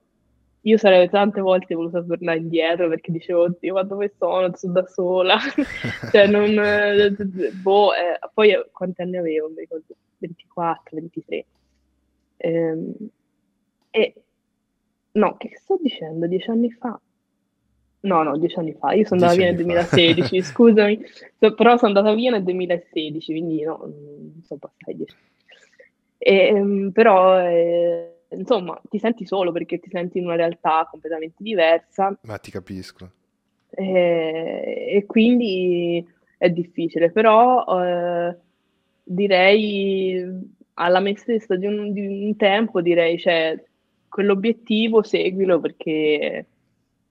io sarei tante volte voluta tornare indietro perché dicevo, oddio, ma dove sono? Sono da sola. Cioè, non... boh, eh, poi quanti anni avevo? Mi ricordo, 24, 23. Ehm, e no, che sto dicendo? Dieci anni fa? No, no, dieci anni fa. Io sono andata via nel anni fa. 2016, scusami, però sono andata via nel 2016, quindi no, non sono passati dieci anni. Ehm, però, eh, insomma, ti senti solo perché ti senti in una realtà completamente diversa Ma ti capisco. eh, e quindi è difficile, però eh, direi alla me stessa di un, di un tempo, direi, cioè, quell'obiettivo seguilo perché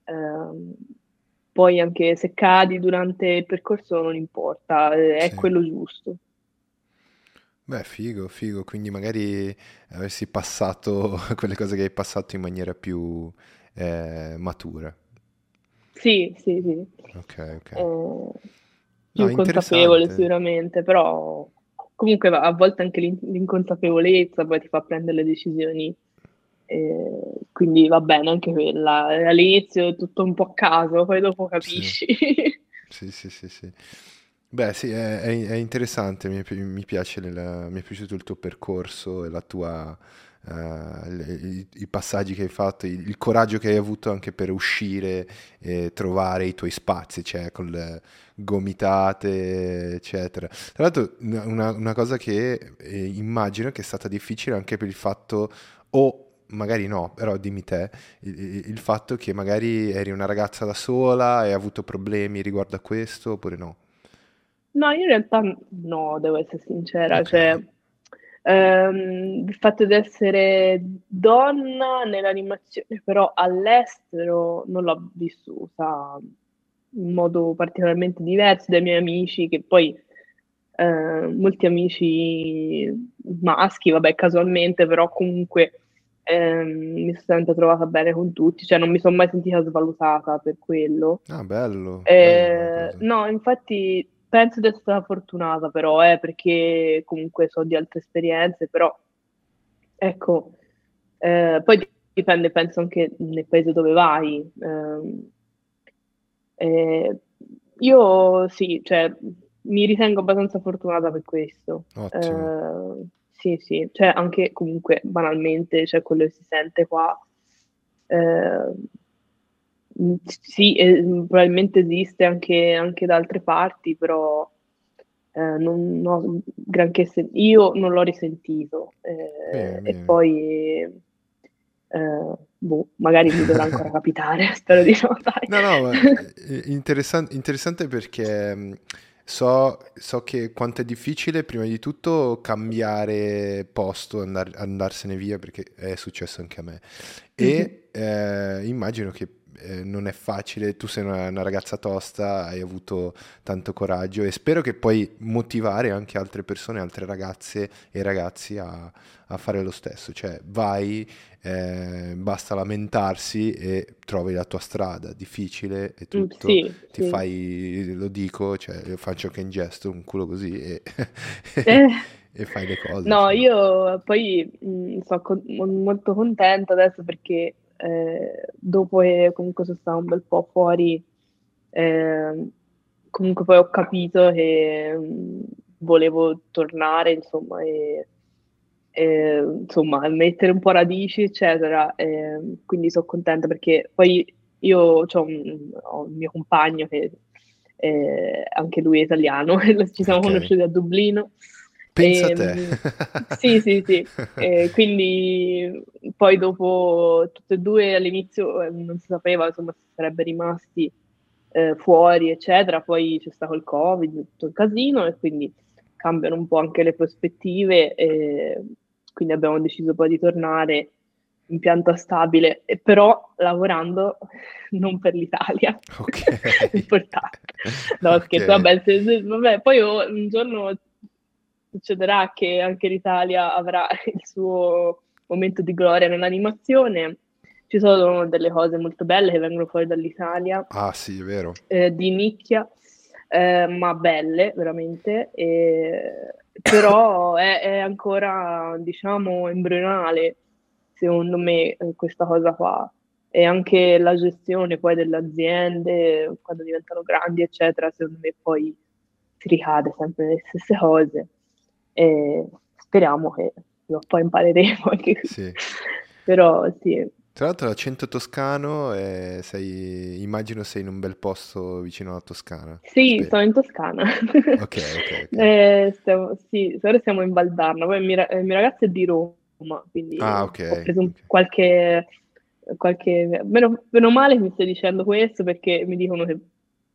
ehm, poi anche se cadi durante il percorso non importa, eh, è Sì. quello giusto. Beh, figo, figo, quindi magari avresti passato quelle cose che hai passato in maniera più eh, matura. Sì, sì, sì. Ok, ok. Eh, No, più consapevole interessante. sicuramente, però comunque a volte anche l'in- l'inconsapevolezza poi ti fa prendere le decisioni, eh, quindi va bene anche quella. All'inizio è tutto un po' a caso, poi dopo Sì, capisci. sì, sì, sì, sì. Beh, sì, è, è- interessante, mi, mi piace il- mi è piaciuto il tuo percorso e la tua, uh, i, i, passaggi che hai fatto, il, il, coraggio che hai avuto anche per uscire e trovare i tuoi spazi, cioè con le gomitate, eccetera. Tra l'altro una, una cosa che eh, immagino che è stata difficile anche per il fatto o magari no, però dimmi te, il, il, fatto che magari eri una ragazza da sola e hai avuto problemi riguardo a questo oppure no? No, in realtà no, devo essere sincera, okay. cioè ehm, il fatto di essere donna nell'animazione, però all'estero non l'ho vissuta in modo particolarmente diverso dai miei amici, che poi eh, molti amici maschi, vabbè, casualmente, però comunque ehm, mi sono sempre trovata bene con tutti, cioè non mi sono mai sentita svalutata per quello. Ah, bello. Eh, bello no, infatti penso di essere stata fortunata però, eh, perché comunque so di altre esperienze, però ecco, eh, poi dipende, penso anche nel paese dove vai. Ehm, eh, io sì, cioè, mi ritengo abbastanza fortunata per questo. Ottimo. Sì, sì, cioè anche comunque banalmente, cioè quello che si sente qua, eh, sì, eh, probabilmente esiste anche, anche, da altre parti, però eh, non ho granché sen- io non l'ho risentito. Eh, bene, e bene. poi, eh, boh, magari mi dovrà ancora capitare, spero di no. Dai. No, no, interessante, interessante perché So, so, che quanto è difficile, prima di tutto, cambiare posto, andar, andarsene via, perché è successo anche a me. E mm-hmm. eh, immagino che eh, non è facile, tu sei una, una, ragazza tosta, hai avuto tanto coraggio e spero che puoi motivare anche altre persone, altre ragazze e ragazzi a, a fare lo stesso, cioè vai, eh, basta lamentarsi e trovi la tua strada, difficile e mm, tutto, sì, ti sì. fai, lo dico, cioè io faccio anche in gesto, un culo così e... eh. e fai le cose. No, insomma. io poi mh, mm, sono con- molto contenta adesso perché eh, dopo che comunque sono stata un bel po' fuori, eh, comunque poi ho capito che mh, mm, volevo tornare, insomma, e, e, insomma, mettere un po' radici, eccetera. E, quindi sono contenta perché poi io ho un, ho un mio compagno che eh, anche lui è italiano, ci siamo okay. conosciuti a Dublino. Pensa e, a te. Ehm, sì, sì, sì. E quindi poi dopo tutte e due all'inizio eh, non si sapeva insomma se sarebbe rimasti eh, fuori, eccetera. Poi c'è stato il Covid, tutto il casino e quindi cambiano un po' anche le prospettive. E quindi abbiamo deciso poi di tornare in pianta stabile, e però lavorando non per l'Italia. Ok. Importante. No, scherzo, okay. vabbè, se, se, vabbè, poi un giorno succederà che anche l'Italia avrà il suo momento di gloria nell'animazione. Ci sono delle cose molto belle che vengono fuori dall'Italia. Ah, sì, è vero. Eh, di nicchia, eh, ma belle, veramente. E... Però è, è, ancora, diciamo, embrionale, secondo me, eh, questa cosa qua. E anche la gestione poi delle aziende, quando diventano grandi, eccetera, secondo me poi si ricade sempre nelle stesse cose e speriamo che poi impareremo anche qui. Sì. Però sì. Tra l'altro l'accento toscano, e sei, immagino sei in un bel posto vicino alla Toscana. Sì, Spero. sono in Toscana. Ok, ok. okay. Eh, stiamo, sì, ora siamo in Valdarno, poi il mio, il mio ragazzo è di Roma, quindi ah, okay, ho preso okay. qualche... qualche meno, meno male che mi stai dicendo questo perché mi dicono che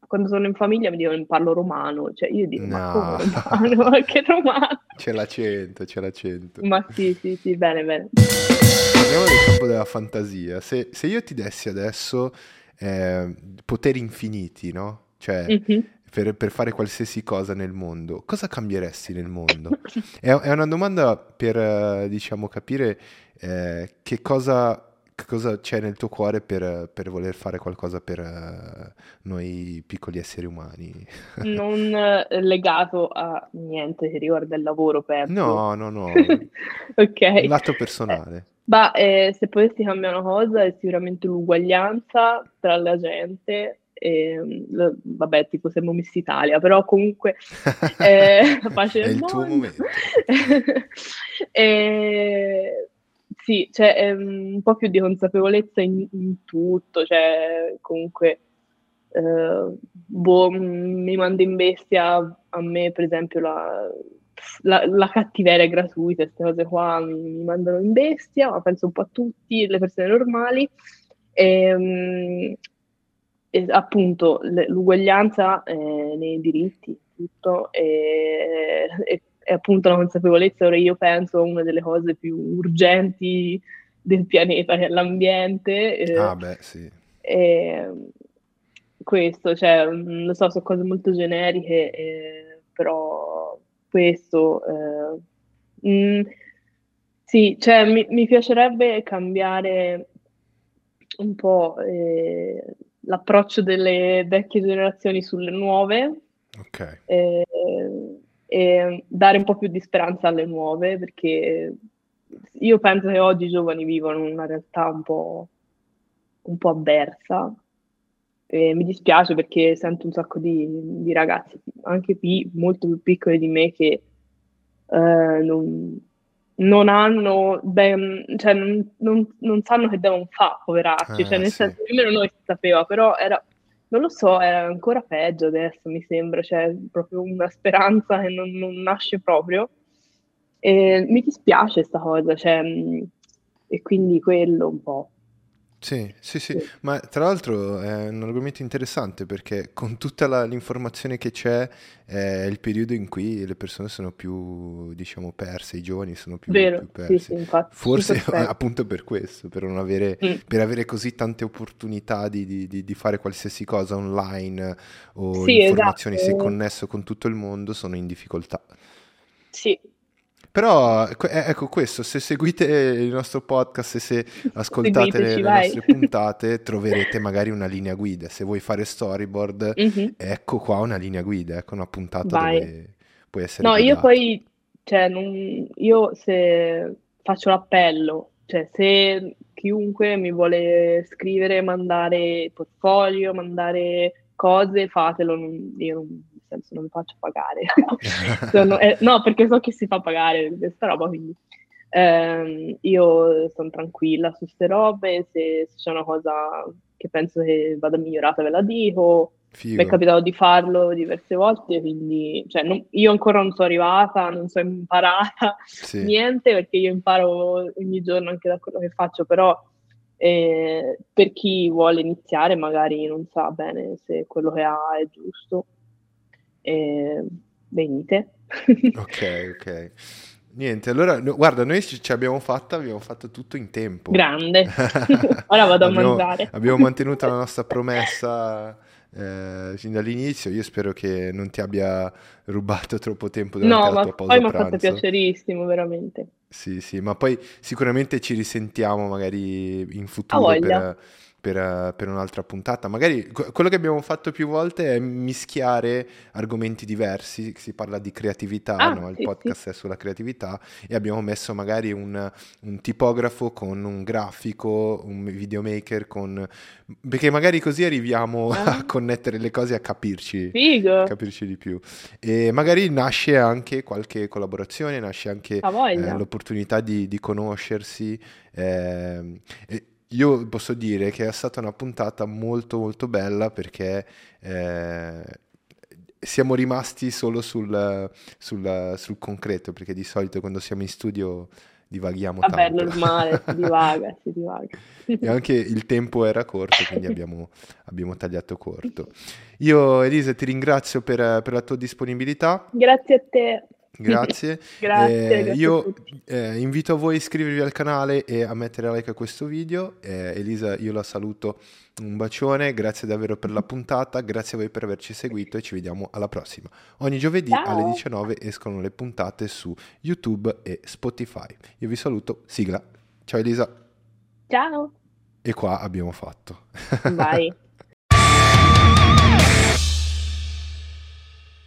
quando sono in famiglia mi dicono parlo romano, cioè io dico no. ma come romano, ma che romano? C'è l'accento, c'è l'accento. Ma sì, sì, sì, bene, bene. Parliamo del campo della fantasia. Se, se io ti dessi adesso eh, poteri infiniti, no? Cioè, mm-hmm. per, per, fare qualsiasi cosa nel mondo, cosa cambieresti nel mondo? è, è, una domanda per, diciamo, capire eh, che cosa cosa c'è nel tuo cuore per, per voler fare qualcosa per uh, noi piccoli esseri umani? non eh, legato a niente che riguarda il lavoro, penso. No, no, no. ok. Lato personale. Ma eh, se potessi cambiare una cosa è sicuramente l'uguaglianza tra la gente. E, mm, vabbè, tipo siamo Miss Italia, però comunque eh, pace è il mondo. tuo momento. e, sì, c'è um, un po' più di consapevolezza in, in tutto, cioè comunque uh, boh, mi manda in bestia a me per esempio la, la, la cattiveria gratuita, queste cose qua mi, mi, mandano in bestia, ma penso un po' a tutti, le persone normali. E, um, e appunto l'uguaglianza eh, nei diritti, tutto, e, e, e, appunto la consapevolezza, ora io penso, una delle cose più urgenti del pianeta, che è l'ambiente. Eh, ah beh, sì. E, questo, cioè, lo so, sono cose molto generiche, eh, però questo... Eh, mh, mm, sì, cioè, mi, mi, piacerebbe cambiare un po' eh, l'approccio delle vecchie generazioni sulle nuove okay. e, e, dare un po' più di speranza alle nuove perché io penso che oggi i giovani vivono una realtà un po', un po avversa e mi dispiace perché sento un sacco di, di ragazzi anche qui molto più piccoli di me che eh, non, non hanno ben, cioè non, non, non, sanno che devono fare, poveracci, eh, cioè nel sì. senso, almeno noi si sapeva, però era, non lo so, era ancora peggio adesso mi sembra, cioè proprio una speranza che non, non nasce proprio. E mi dispiace questa cosa, cioè, e quindi quello un po'. Sì, sì, sì, ma tra l'altro è un argomento interessante perché con tutta la, l'informazione che c'è è il periodo in cui le persone sono più, diciamo, perse, i giovani sono più, Vero, più persi. Sì, sì, infatti, Forse appunto per questo, per non avere, mm. per avere così tante opportunità di, di, di, fare qualsiasi cosa online o sì, informazioni, esatto. sei connesso con tutto il mondo, sono in difficoltà. Sì, però eh, ecco questo, se seguite il nostro podcast e se ascoltate le, le nostre puntate troverete magari una linea guida. Se vuoi fare storyboard, mm-hmm. ecco qua una linea guida, ecco una puntata Vai. dove puoi essere No, guidato. io poi, cioè, non, io se faccio l'appello, cioè se chiunque mi vuole scrivere, mandare portfolio, mandare cose, fatelo, non, io non senso non mi faccio pagare. sono, eh, no, perché so che si fa pagare questa roba, quindi eh, io sono tranquilla su queste robe, se, se, c'è una cosa che penso che vada migliorata ve la dico. Figo. Mi è capitato di farlo diverse volte, quindi cioè, non, io ancora non sono arrivata, non sono imparata sì. niente, perché io imparo ogni giorno anche da quello che faccio, però eh, per chi vuole iniziare magari non sa bene se quello che ha è giusto eh, venite. ok, ok. Niente, allora guarda, noi ci abbiamo fatta, abbiamo fatto tutto in tempo. Grande. Ora vado a abbiamo, mangiare. abbiamo mantenuto la nostra promessa eh, fin dall'inizio. Io spero che non ti abbia rubato troppo tempo durante no, la tua pausa poi mi ha fatto piacerissimo, veramente. Sì, sì, ma poi sicuramente ci risentiamo magari in futuro per per, per, un'altra puntata. Magari quello che abbiamo fatto più volte è mischiare argomenti diversi, si parla di creatività, ah, no? il sì, podcast sì. è sulla creatività e abbiamo messo magari un, un, tipografo con un grafico, un videomaker con... perché magari così arriviamo ah. a connettere le cose e a capirci, capirci di più. E magari nasce anche qualche collaborazione, nasce anche eh, l'opportunità di, di conoscersi. Eh, io posso dire che è stata una puntata molto molto bella perché eh, siamo rimasti solo sul, sul, sul, concreto, perché di solito quando siamo in studio divaghiamo Vabbè, tanto. Vabbè, normale, si divaga, si divaga. e anche il tempo era corto, quindi abbiamo, abbiamo tagliato corto. Io Elisa ti ringrazio per, per la tua disponibilità. Grazie a te. Grazie. grazie, eh, grazie io eh, invito a voi a iscrivervi al canale e a mettere like a questo video. Eh, Elisa, io la saluto. Un bacione, grazie davvero per la puntata, grazie a voi per averci seguito e ci vediamo alla prossima. Ogni giovedì Ciao. alle 19 escono le puntate su YouTube e Spotify. Io vi saluto, sigla. Ciao Elisa. Ciao. E qua abbiamo fatto. Vai.